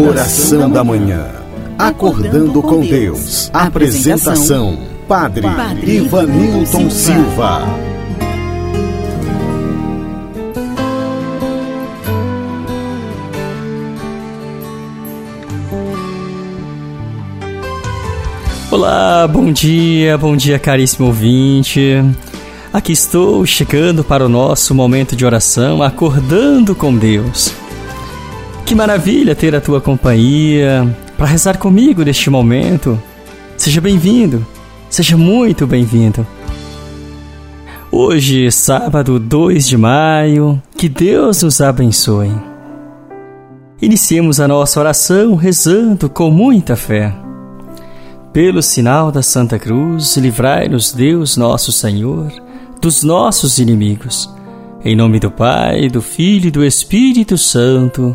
Oração da Manhã. Acordando com Deus. Apresentação: Padre, Padre Ivanilton Silva. Olá, bom dia, bom dia, caríssimo ouvinte. Aqui estou chegando para o nosso momento de oração, acordando com Deus. Que maravilha ter a tua companhia para rezar comigo neste momento. Seja bem-vindo, seja muito bem-vindo. Hoje, sábado 2 de maio, que Deus nos abençoe. Iniciemos a nossa oração rezando com muita fé. Pelo sinal da Santa Cruz, livrai-nos Deus nosso Senhor dos nossos inimigos. Em nome do Pai, do Filho e do Espírito Santo.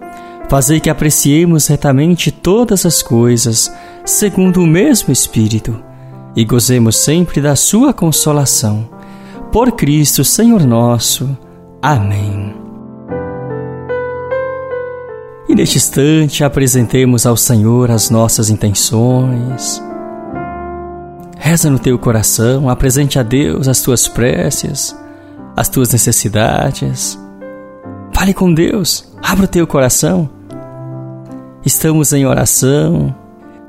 Fazei que apreciemos retamente todas as coisas, segundo o mesmo Espírito, e gozemos sempre da Sua consolação. Por Cristo, Senhor nosso. Amém. E neste instante apresentemos ao Senhor as nossas intenções. Reza no teu coração, apresente a Deus as tuas preces, as tuas necessidades. Fale com Deus, abra o teu coração Estamos em oração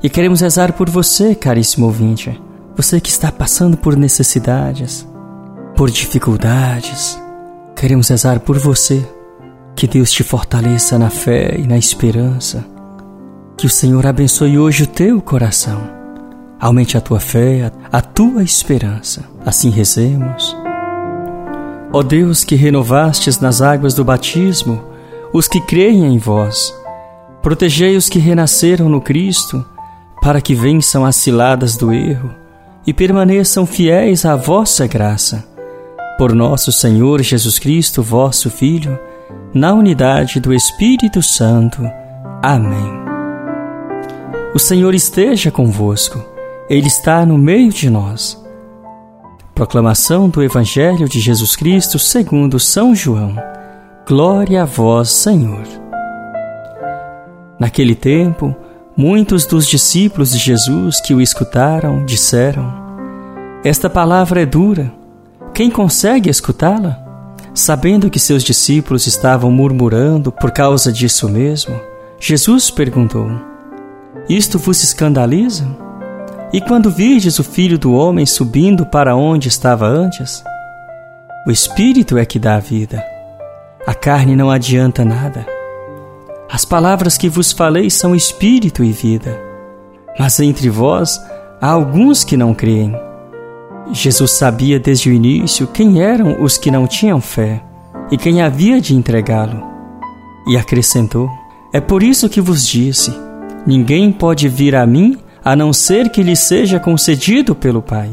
e queremos rezar por você, caríssimo ouvinte. Você que está passando por necessidades, por dificuldades. Queremos rezar por você. Que Deus te fortaleça na fé e na esperança. Que o Senhor abençoe hoje o teu coração. Aumente a tua fé, a tua esperança. Assim rezemos. Ó Deus que renovastes nas águas do batismo os que creem em vós, Protegei os que renasceram no Cristo, para que vençam as ciladas do erro e permaneçam fiéis à vossa graça. Por nosso Senhor Jesus Cristo, vosso Filho, na unidade do Espírito Santo. Amém. O Senhor esteja convosco, Ele está no meio de nós. Proclamação do Evangelho de Jesus Cristo segundo São João. Glória a vós, Senhor. Naquele tempo, muitos dos discípulos de Jesus que o escutaram disseram: Esta palavra é dura. Quem consegue escutá-la? Sabendo que seus discípulos estavam murmurando por causa disso mesmo, Jesus perguntou: Isto vos escandaliza? E quando virdes o filho do homem subindo para onde estava antes? O espírito é que dá a vida. A carne não adianta nada. As palavras que vos falei são espírito e vida. Mas entre vós há alguns que não creem. Jesus sabia desde o início quem eram os que não tinham fé e quem havia de entregá-lo. E acrescentou: É por isso que vos disse: Ninguém pode vir a mim a não ser que lhe seja concedido pelo Pai.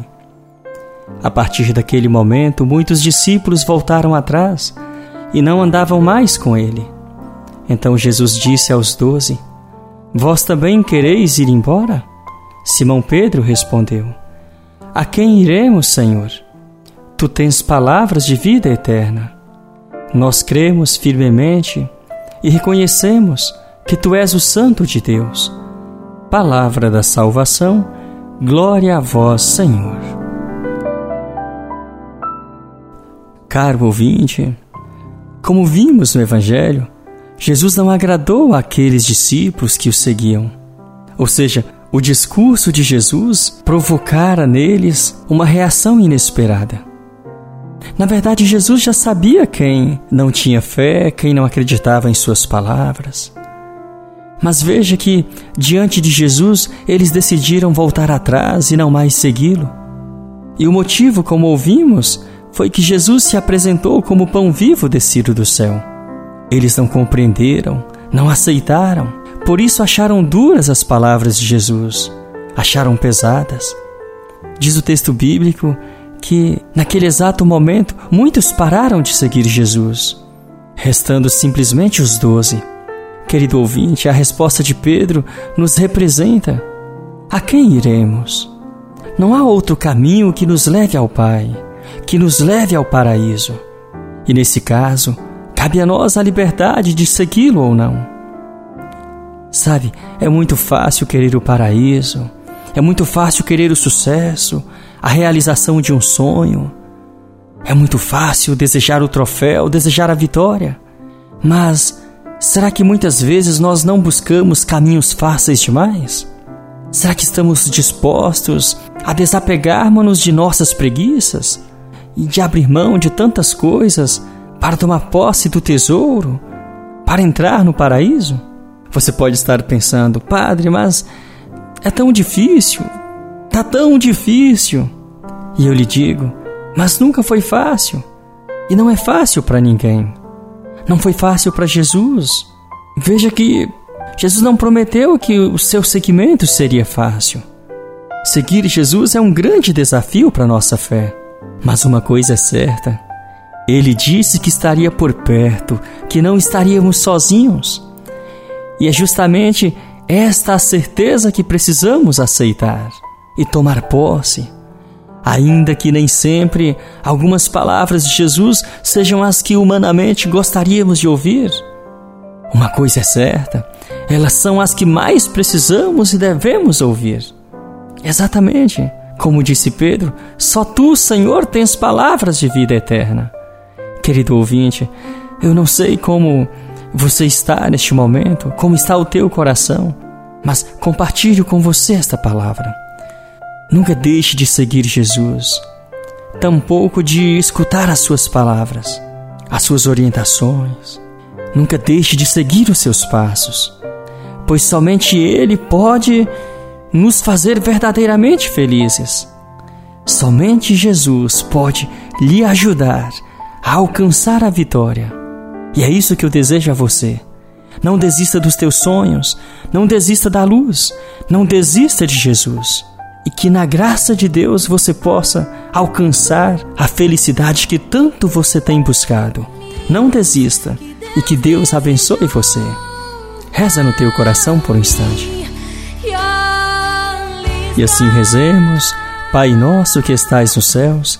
A partir daquele momento, muitos discípulos voltaram atrás e não andavam mais com ele. Então Jesus disse aos doze: Vós também quereis ir embora? Simão Pedro respondeu: A quem iremos, Senhor? Tu tens palavras de vida eterna. Nós cremos firmemente e reconhecemos que tu és o Santo de Deus. Palavra da salvação, glória a vós, Senhor. Caro ouvinte, como vimos no Evangelho, Jesus não agradou àqueles discípulos que o seguiam. Ou seja, o discurso de Jesus provocara neles uma reação inesperada. Na verdade, Jesus já sabia quem não tinha fé, quem não acreditava em suas palavras. Mas veja que, diante de Jesus, eles decidiram voltar atrás e não mais segui-lo. E o motivo, como ouvimos, foi que Jesus se apresentou como pão vivo descido do céu. Eles não compreenderam, não aceitaram, por isso acharam duras as palavras de Jesus, acharam pesadas. Diz o texto bíblico que, naquele exato momento, muitos pararam de seguir Jesus, restando simplesmente os doze. Querido ouvinte, a resposta de Pedro nos representa. A quem iremos? Não há outro caminho que nos leve ao Pai, que nos leve ao paraíso. E nesse caso, cabe a nós a liberdade de segui-lo ou não. Sabe, é muito fácil querer o paraíso, é muito fácil querer o sucesso, a realização de um sonho. É muito fácil desejar o troféu, desejar a vitória. Mas Será que muitas vezes nós não buscamos caminhos fáceis demais? Será que estamos dispostos a desapegarmos-nos de nossas preguiças e de abrir mão de tantas coisas para tomar posse do tesouro, para entrar no paraíso? Você pode estar pensando, Padre, mas é tão difícil, tá tão difícil. E eu lhe digo, mas nunca foi fácil, e não é fácil para ninguém. Não foi fácil para Jesus. Veja que Jesus não prometeu que o seu seguimento seria fácil. Seguir Jesus é um grande desafio para nossa fé. Mas uma coisa é certa: ele disse que estaria por perto, que não estaríamos sozinhos. E é justamente esta a certeza que precisamos aceitar e tomar posse ainda que nem sempre algumas palavras de Jesus sejam as que humanamente gostaríamos de ouvir. Uma coisa é certa, elas são as que mais precisamos e devemos ouvir. Exatamente, como disse Pedro, só tu, Senhor, tens palavras de vida eterna. Querido ouvinte, eu não sei como você está neste momento, como está o teu coração, mas compartilho com você esta palavra. Nunca deixe de seguir Jesus, tampouco de escutar as suas palavras, as suas orientações. Nunca deixe de seguir os seus passos, pois somente Ele pode nos fazer verdadeiramente felizes. Somente Jesus pode lhe ajudar a alcançar a vitória. E é isso que eu desejo a você. Não desista dos teus sonhos, não desista da luz, não desista de Jesus e que na graça de Deus você possa alcançar a felicidade que tanto você tem buscado. Não desista e que Deus abençoe você. Reza no teu coração por um instante. E assim rezemos, Pai nosso que estais nos céus,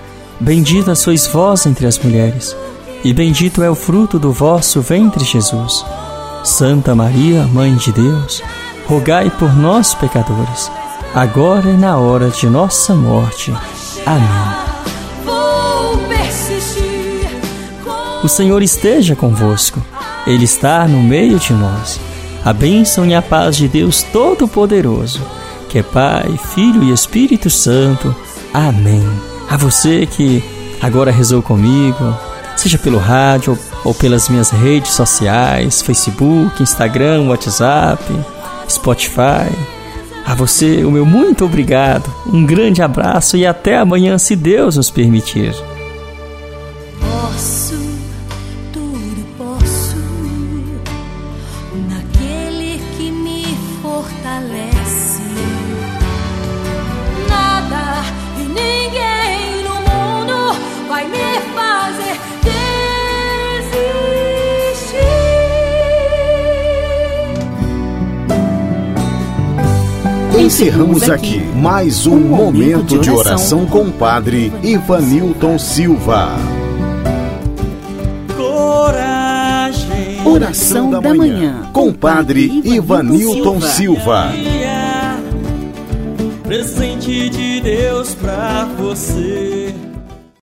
Bendita sois vós entre as mulheres, e bendito é o fruto do vosso ventre, Jesus. Santa Maria, Mãe de Deus, rogai por nós, pecadores agora e na hora de nossa morte. Amém. O Senhor esteja convosco, Ele está no meio de nós. A bênção e a paz de Deus Todo-Poderoso, que é Pai, Filho e Espírito Santo. Amém. A você que agora rezou comigo, seja pelo rádio ou pelas minhas redes sociais, Facebook, Instagram, WhatsApp, Spotify a você, o meu muito obrigado, um grande abraço e até amanhã, se Deus nos permitir. Posso, tudo posso, naquele que me fortalece. Vai me fazer Encerramos aqui mais um momento de oração com o Padre Ivanilton Silva. Coragem. Oração da manhã com o Padre Ivanilton Silva. Presente de Deus pra você.